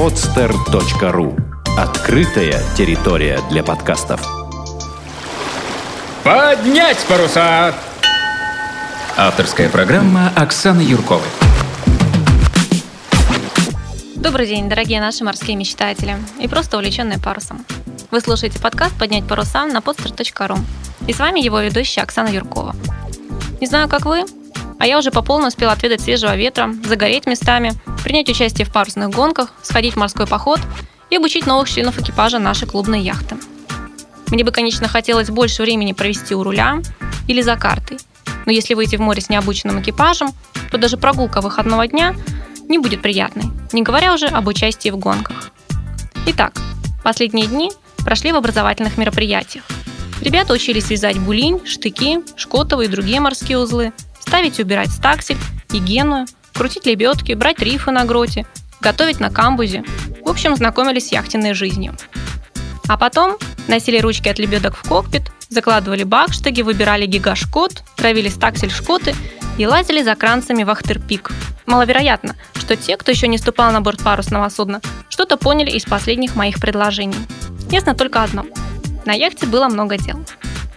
podster.ru Открытая территория для подкастов. Поднять паруса! Авторская программа Оксаны Юрковой. Добрый день, дорогие наши морские мечтатели и просто увлеченные парусом. Вы слушаете подкаст «Поднять паруса» на podster.ru. И с вами его ведущая Оксана Юркова. Не знаю, как вы, а я уже по полной успела отведать свежего ветра, загореть местами, принять участие в парусных гонках, сходить в морской поход и обучить новых членов экипажа нашей клубной яхты. Мне бы, конечно, хотелось больше времени провести у руля или за картой, но если выйти в море с необученным экипажем, то даже прогулка выходного дня не будет приятной, не говоря уже об участии в гонках. Итак, последние дни прошли в образовательных мероприятиях. Ребята учились вязать булинь, штыки, шкотовые и другие морские узлы, ставить и убирать стаксель и геную, крутить лебедки, брать рифы на гроте, готовить на камбузе. В общем, знакомились с яхтенной жизнью. А потом носили ручки от лебедок в кокпит, закладывали бакштаги, выбирали гигашкот, травили стаксель-шкоты и лазили за кранцами в Ахтерпик. Маловероятно, что те, кто еще не ступал на борт парусного судна, что-то поняли из последних моих предложений. Ясно только одно. На яхте было много дел.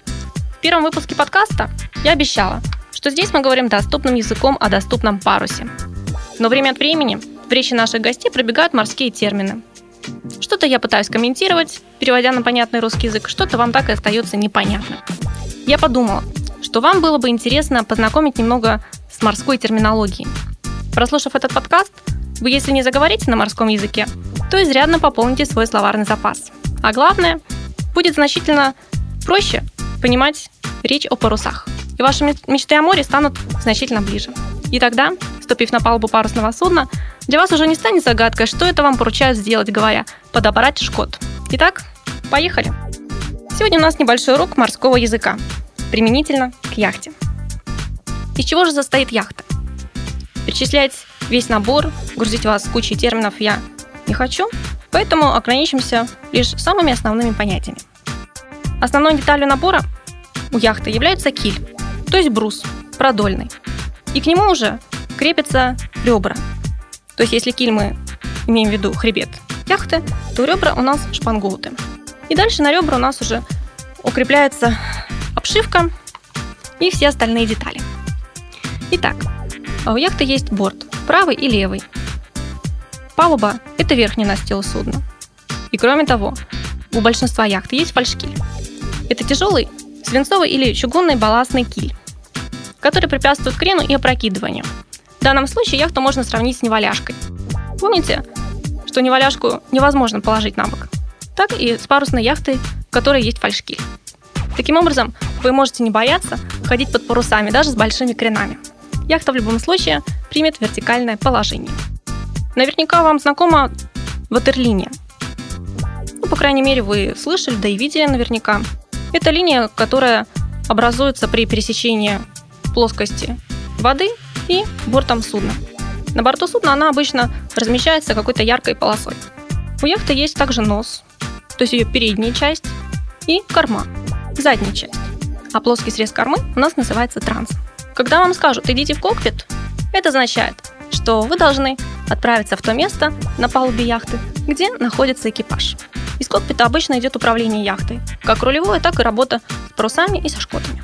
В первом выпуске подкаста я обещала, что здесь мы говорим доступным языком о доступном парусе. Но время от времени в речи наших гостей пробегают морские термины. Что-то я пытаюсь комментировать, переводя на понятный русский язык, что-то вам так и остается непонятным. Я подумала, что вам было бы интересно познакомить немного с морской терминологией. Прослушав этот подкаст, вы, если не заговорите на морском языке, то изрядно пополните свой словарный запас. А главное, будет значительно проще понимать речь о парусах. И ваши мечты о море станут значительно ближе. И тогда, ступив на палубу парусного судна, для вас уже не станет загадкой, что это вам поручают сделать, говоря «подобрать шкот». Итак, поехали! Сегодня у нас небольшой урок морского языка, применительно к яхте. Из чего же состоит яхта? Перечислять весь набор, грузить вас кучей терминов я не хочу, поэтому ограничимся лишь самыми основными понятиями. Основной деталью набора у яхты является киль, то есть брус, продольный. И к нему уже крепятся ребра. То есть если киль мы имеем в виду хребет яхты, то ребра у нас шпангоуты. И дальше на ребра у нас уже укрепляется обшивка и все остальные детали. Итак, у яхты есть борт, правый и левый. Палуба – это верхний настил судна. И кроме того, у большинства яхт есть фальшкиль. Это тяжелый свинцовый или чугунный балластный киль который препятствует крену и опрокидыванию. В данном случае яхту можно сравнить с неваляшкой. Помните, что неваляшку невозможно положить на бок? Так и с парусной яхтой, в которой есть фальшки. Таким образом, вы можете не бояться ходить под парусами, даже с большими кренами. Яхта в любом случае примет вертикальное положение. Наверняка вам знакома ватерлиния. Ну, по крайней мере, вы слышали, да и видели наверняка. Это линия, которая образуется при пересечении плоскости воды и бортом судна. На борту судна она обычно размещается какой-то яркой полосой. У яхты есть также нос, то есть ее передняя часть, и корма, задняя часть. А плоский срез кормы у нас называется транс. Когда вам скажут «идите в кокпит», это означает, что вы должны отправиться в то место на палубе яхты, где находится экипаж. Из кокпита обычно идет управление яхтой, как рулевое, так и работа с парусами и со шкотами.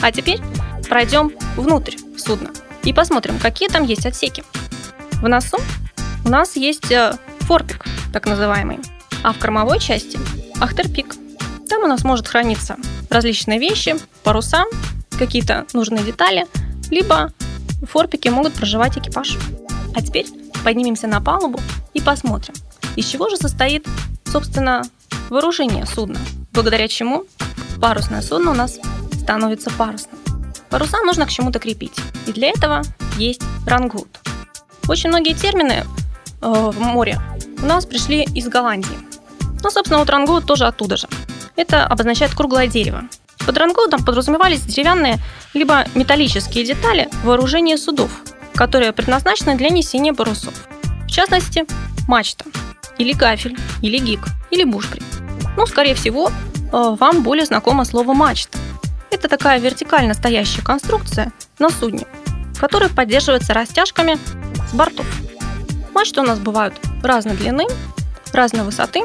А теперь пройдем внутрь судна и посмотрим, какие там есть отсеки. В носу у нас есть э, форпик, так называемый, а в кормовой части ахтерпик. Там у нас может храниться различные вещи, паруса, какие-то нужные детали, либо в форпике могут проживать экипаж. А теперь поднимемся на палубу и посмотрим, из чего же состоит, собственно, вооружение судна, благодаря чему парусное судно у нас становится парусным. Паруса нужно к чему-то крепить, и для этого есть рангут. Очень многие термины э, в море у нас пришли из Голландии. Ну, собственно, вот рангут тоже оттуда же. Это обозначает круглое дерево. Под рангутом подразумевались деревянные либо металлические детали вооружения судов, которые предназначены для несения парусов. В частности, мачта, или гафель, или гик, или бушприт. Ну, скорее всего, э, вам более знакомо слово мачта. Это такая вертикально стоящая конструкция на судне, которая поддерживается растяжками с бортов. Мачты у нас бывают разной длины, разной высоты.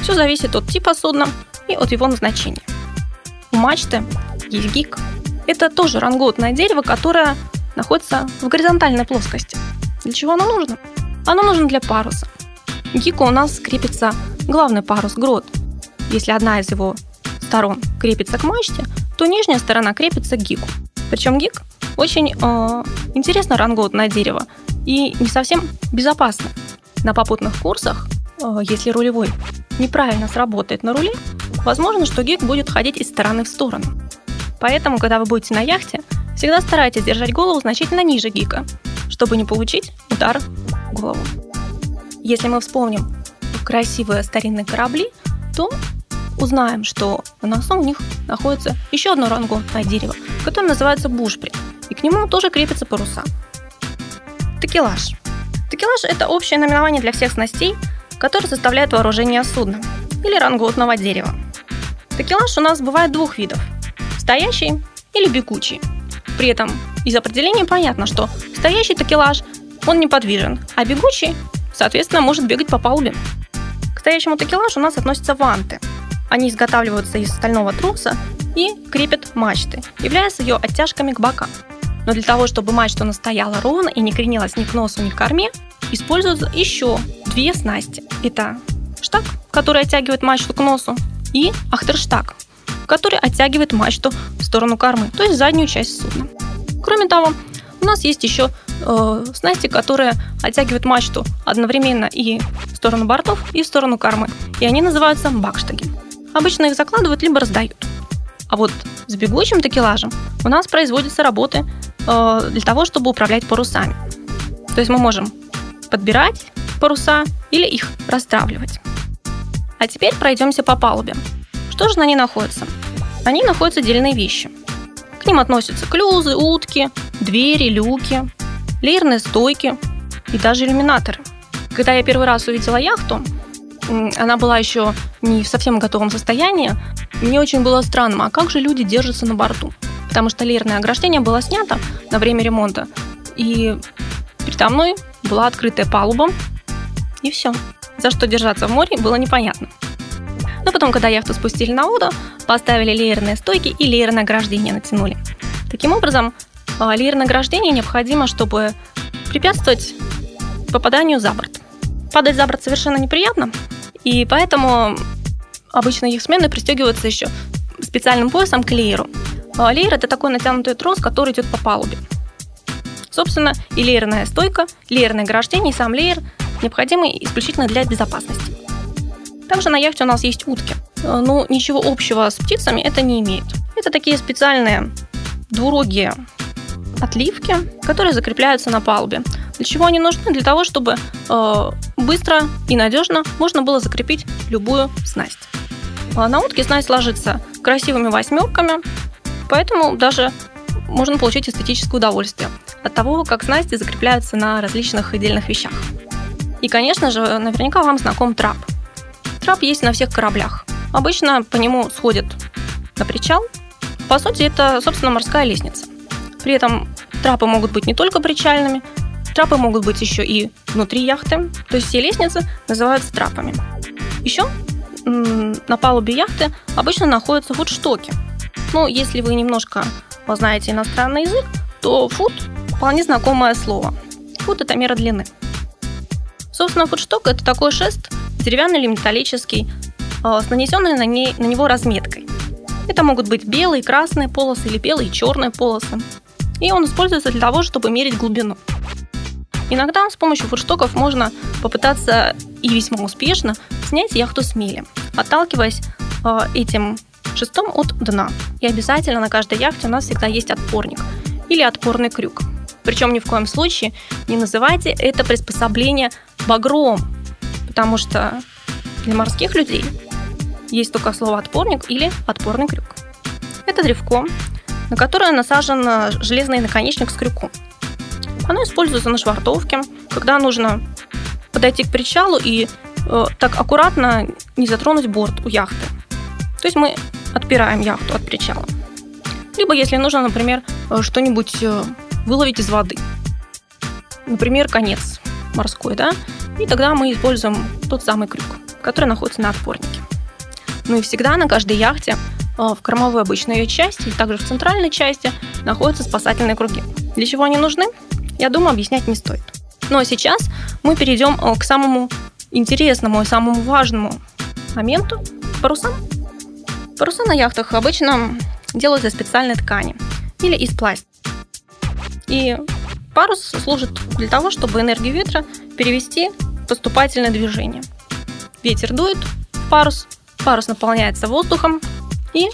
Все зависит от типа судна и от его назначения. У мачты есть гик. Это тоже рангоутное дерево, которое находится в горизонтальной плоскости. Для чего оно нужно? Оно нужно для паруса. Гику у нас крепится главный парус грот. Если одна из его сторон крепится к мачте, то нижняя сторона крепится к гику. Причем гик очень э, интересно рангоутное дерево и не совсем безопасно. На попутных курсах, э, если рулевой неправильно сработает на руле, возможно, что гик будет ходить из стороны в сторону. Поэтому, когда вы будете на яхте, всегда старайтесь держать голову значительно ниже гика, чтобы не получить удар в голову. Если мы вспомним красивые старинные корабли, то узнаем, что на носу у них находится еще одно рангоутное дерево, которое называется бушприт, и к нему тоже крепятся паруса. Такелаж. Такелаж – это общее наименование для всех снастей, которые составляют вооружение судна или рангоутного дерева. Такелаж у нас бывает двух видов – стоящий или бегучий. При этом из определения понятно, что стоящий такелаж он неподвижен, а бегучий, соответственно, может бегать по палубе. К стоящему такелажу у нас относятся ванты – они изготавливаются из стального труса и крепят мачты, являясь ее оттяжками к бокам. Но для того, чтобы мачта настояла ровно и не кренилась ни к носу, ни к корме, используются еще две снасти. Это штаг, который оттягивает мачту к носу, и ахтерштаг, который оттягивает мачту в сторону кормы, то есть заднюю часть судна. Кроме того, у нас есть еще э, снасти, которые оттягивают мачту одновременно и в сторону бортов, и в сторону кормы. И они называются бакштаги. Обычно их закладывают либо раздают. А вот с бегущим такелажем у нас производятся работы э, для того, чтобы управлять парусами. То есть мы можем подбирать паруса или их расстравливать. А теперь пройдемся по палубе. Что же на ней находится? На ней находятся отдельные вещи. К ним относятся клюзы, утки, двери, люки, леерные стойки и даже иллюминаторы. Когда я первый раз увидела яхту, она была еще не в совсем готовом состоянии, мне очень было странно, а как же люди держатся на борту? Потому что леерное ограждение было снято на время ремонта, и передо мной была открытая палуба, и все. За что держаться в море было непонятно. Но потом, когда яхту спустили на воду, поставили леерные стойки и леерное ограждение натянули. Таким образом, а, леерное ограждение необходимо, чтобы препятствовать попаданию за борт. Падать за борт совершенно неприятно, и поэтому обычно их смены пристегиваются еще специальным поясом к лееру. А леер – это такой натянутый трос, который идет по палубе. Собственно, и леерная стойка, леерное ограждение и сам леер необходимы исключительно для безопасности. Также на яхте у нас есть утки. Но ну, ничего общего с птицами это не имеет. Это такие специальные двурогие отливки, которые закрепляются на палубе. Для чего они нужны? Для того, чтобы э, быстро и надежно можно было закрепить любую снасть. А на утке снасть ложится красивыми восьмерками, поэтому даже можно получить эстетическое удовольствие от того, как снасти закрепляются на различных отдельных вещах. И, конечно же, наверняка вам знаком трап. Трап есть на всех кораблях. Обычно по нему сходят на причал. По сути, это, собственно, морская лестница. При этом трапы могут быть не только причальными, Трапы могут быть еще и внутри яхты, то есть все лестницы называются трапами. Еще на палубе яхты обычно находятся футштоки. Ну, если вы немножко знаете иностранный язык, то фут вполне знакомое слово. Фут – это мера длины. Собственно, футшток – это такой шест, деревянный или металлический, а, с нанесенной на, ней, на него разметкой. Это могут быть белые, красные полосы или белые, черные полосы. И он используется для того, чтобы мерить глубину. Иногда с помощью фурштоков можно попытаться и весьма успешно снять яхту с мели, отталкиваясь э, этим шестом от дна. И обязательно на каждой яхте у нас всегда есть отпорник или отпорный крюк. Причем ни в коем случае не называйте это приспособление багром, потому что для морских людей есть только слово отпорник или отпорный крюк. Это древко, на которое насажен железный наконечник с крюком. Оно используется на швартовке, когда нужно подойти к причалу и э, так аккуратно не затронуть борт у яхты. То есть мы отпираем яхту от причала. Либо если нужно, например, э, что-нибудь э, выловить из воды. Например, конец морской, да, и тогда мы используем тот самый крюк, который находится на отпорнике. Ну и всегда на каждой яхте э, в кормовой обычной ее части и также в центральной части находятся спасательные круги. Для чего они нужны? Я думаю, объяснять не стоит. Ну а сейчас мы перейдем э, к самому интересному и самому важному моменту – парусам. Паруса на яхтах обычно делают из специальной ткани или из пластика. И парус служит для того, чтобы энергию ветра перевести в поступательное движение. Ветер дует парус, парус наполняется воздухом, и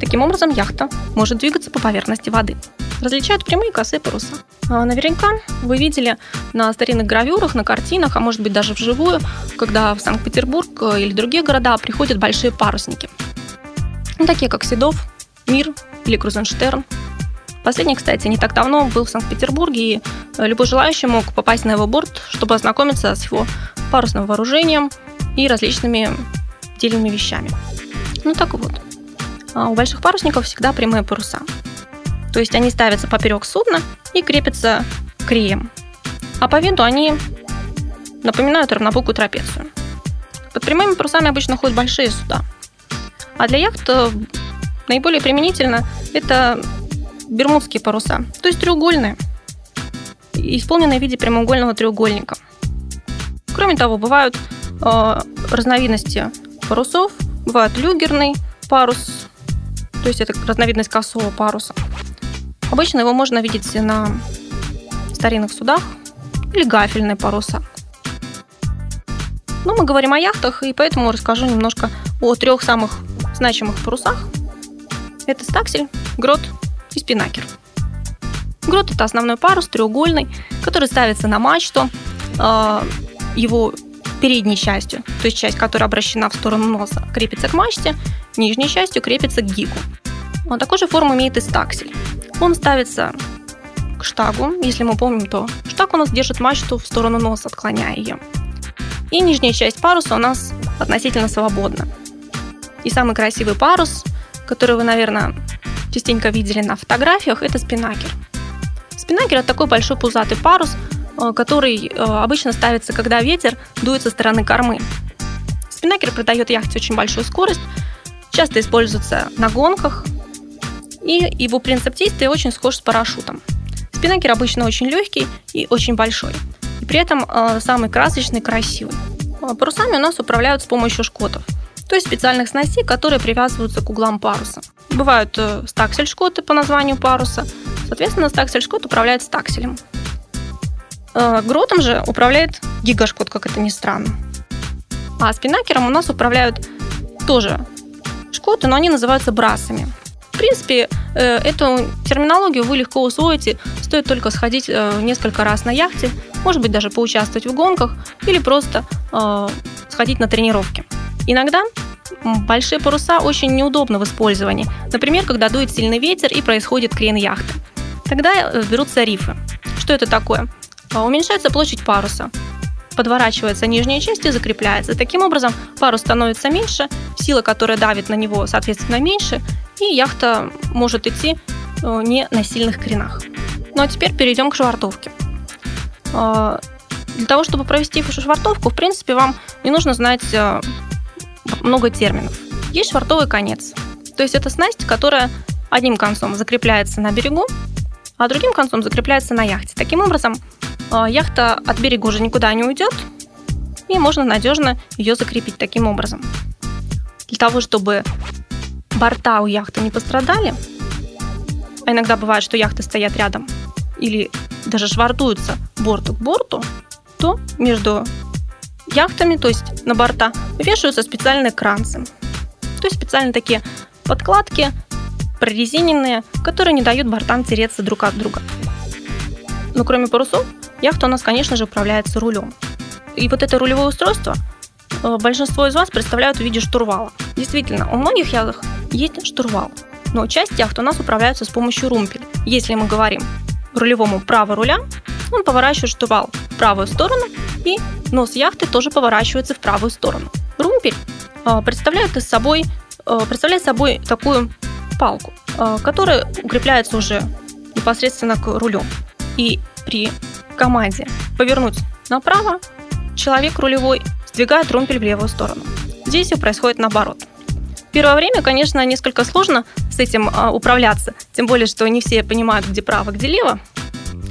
таким образом яхта может двигаться по поверхности воды. Различают прямые и косые паруса. А наверняка вы видели на старинных гравюрах, на картинах, а может быть даже вживую, когда в Санкт-Петербург э, или другие города приходят большие парусники. Ну, такие как Седов, Мир или Крузенштерн. Последний, кстати, не так давно был в Санкт-Петербурге, и э, любой желающий мог попасть на его борт, чтобы ознакомиться с его парусным вооружением и различными отдельными вещами. Ну так вот, у больших парусников всегда прямые паруса. То есть они ставятся поперек судна и крепятся креем. А по виду они напоминают равнобокую трапецию. Под прямыми парусами обычно ходят большие суда. А для яхт э, наиболее применительно это бермудские паруса, то есть треугольные, исполненные в виде прямоугольного треугольника. Кроме того, бывают э, разновидности парусов. Бывает люгерный парус, то есть это разновидность косого паруса. Обычно его можно видеть на старинных судах или гафельные паруса. Но мы говорим о яхтах, и поэтому расскажу немножко о трех самых значимых парусах. Это стаксель, грот и спинакер. Грот – это основной парус, треугольный, который ставится на мачту. А, его передней частью, то есть часть, которая обращена в сторону носа, крепится к мачте, нижней частью крепится к гику. Он такой же форму имеет и стаксель. Он ставится к штагу, если мы помним, то штаг у нас держит мачту в сторону носа, отклоняя ее. И нижняя часть паруса у нас относительно свободна. И самый красивый парус, который вы, наверное, частенько видели на фотографиях, это спинакер. Спинакер – это такой большой пузатый парус, который э, обычно ставится, когда ветер дует со стороны кормы. Спинакер придает яхте очень большую скорость, часто используется на гонках, и его принцип действия очень схож с парашютом. Спинакер обычно очень легкий и очень большой, и при этом э, самый красочный красивый. Парусами у нас управляют с помощью шкотов, то есть специальных снастей, которые привязываются к углам паруса. Бывают стаксель-шкоты по названию паруса, соответственно, стаксель-шкот управляет стакселем. Э, гротом же управляет гигашкот, как это ни странно. А спинакером у нас управляют тоже шкоты, но они называются брасами. В принципе, э, эту терминологию вы легко усвоите, стоит только сходить э, несколько раз на яхте, может быть, даже поучаствовать в гонках или просто сходить на тренировки. Иногда большие паруса очень неудобны в использовании. Например, когда дует сильный ветер и происходит крен яхты. Тогда берутся рифы. Что это такое? А, уменьшается площадь паруса. Подворачивается нижняя часть и закрепляется. Таким образом, парус становится меньше, сила, которая давит на него, соответственно, меньше, и яхта может идти э, не на сильных кренах. Ну а теперь перейдем к швартовке. А, для того, чтобы провести швартовку, в принципе, вам не нужно знать э, много терминов. Есть швартовый конец. То есть это снасть, которая одним концом закрепляется на берегу, а другим концом закрепляется на яхте. Таким образом, яхта от берега уже никуда не уйдет, и можно надежно ее закрепить таким образом. Для того, чтобы борта у яхты не пострадали, а иногда бывает, что яхты стоят рядом или даже швартуются борту к борту, то между яхтами, то есть на борта, вешаются специальные кранцы. То есть специальные такие подкладки, прорезиненные, которые не дают бортам тереться друг от друга. Но кроме парусов, Яхта у нас, конечно же, управляется рулем. И вот это рулевое устройство э, большинство из вас представляют в виде штурвала. Действительно, у многих яхт есть штурвал, но часть яхт у нас управляется с помощью румпеля. Если мы говорим рулевому право руля, он поворачивает штурвал в правую сторону, и нос яхты тоже поворачивается в правую сторону. Румпель э, представляет из собой, э, представляет собой такую палку, которая укрепляется уже непосредственно к рулю. И при команде повернуть направо, человек рулевой сдвигает румпель в левую сторону. Здесь все происходит наоборот. Первое время, конечно, несколько сложно с этим а, управляться, тем более, что не все понимают, где право, где лево,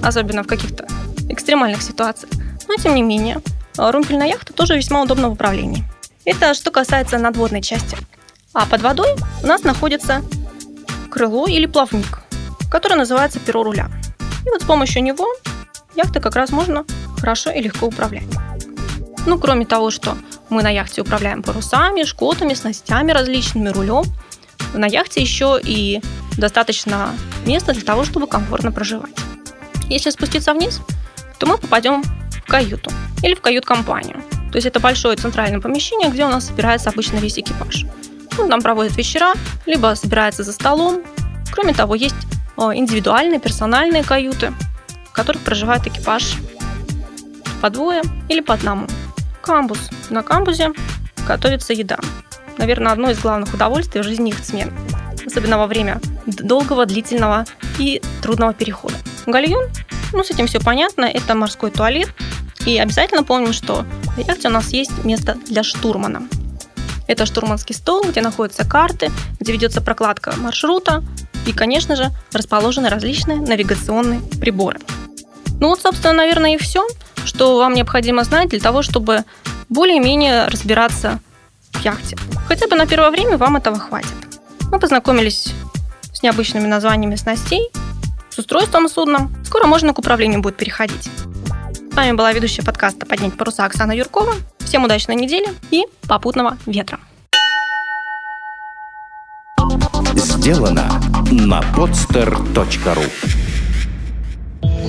особенно в каких-то экстремальных ситуациях. Но, тем не менее, а, румпель на яхту тоже весьма удобно в управлении. Это что касается надводной части. А под водой у нас находится крыло или плавник, который называется перо руля. И вот с помощью него яхты как раз можно хорошо и легко управлять. Ну, кроме того, что мы на яхте управляем парусами, шкотами, снастями различными, рулем, на яхте еще и достаточно места для того, чтобы комфортно проживать. Если спуститься вниз, то мы попадем в каюту или в кают-компанию. То есть это большое центральное помещение, где у нас собирается обычно весь экипаж. Он там проводит вечера, либо собирается за столом. Кроме того, есть э, индивидуальные, персональные каюты, которых проживает экипаж по двое или по одному. Камбус. На камбузе готовится еда. Наверное, одно из главных удовольствий в жизни их смен. Особенно во время долгого, длительного и трудного перехода. Гальюн, ну с этим все понятно, это морской туалет. И обязательно помним, что в яхте у нас есть место для штурмана. Это штурманский стол, где находятся карты, где ведется прокладка маршрута и, конечно же, расположены различные навигационные приборы. Ну вот, собственно, наверное, и все, что вам необходимо знать для того, чтобы более-менее разбираться в яхте. Хотя бы на первое время вам этого хватит. Мы познакомились с необычными названиями снастей, с устройством судна. Скоро можно к управлению будет переходить. С вами была ведущая подкаста «Поднять паруса» Оксана Юркова. Всем удачной недели и попутного ветра. Сделано на podster.ru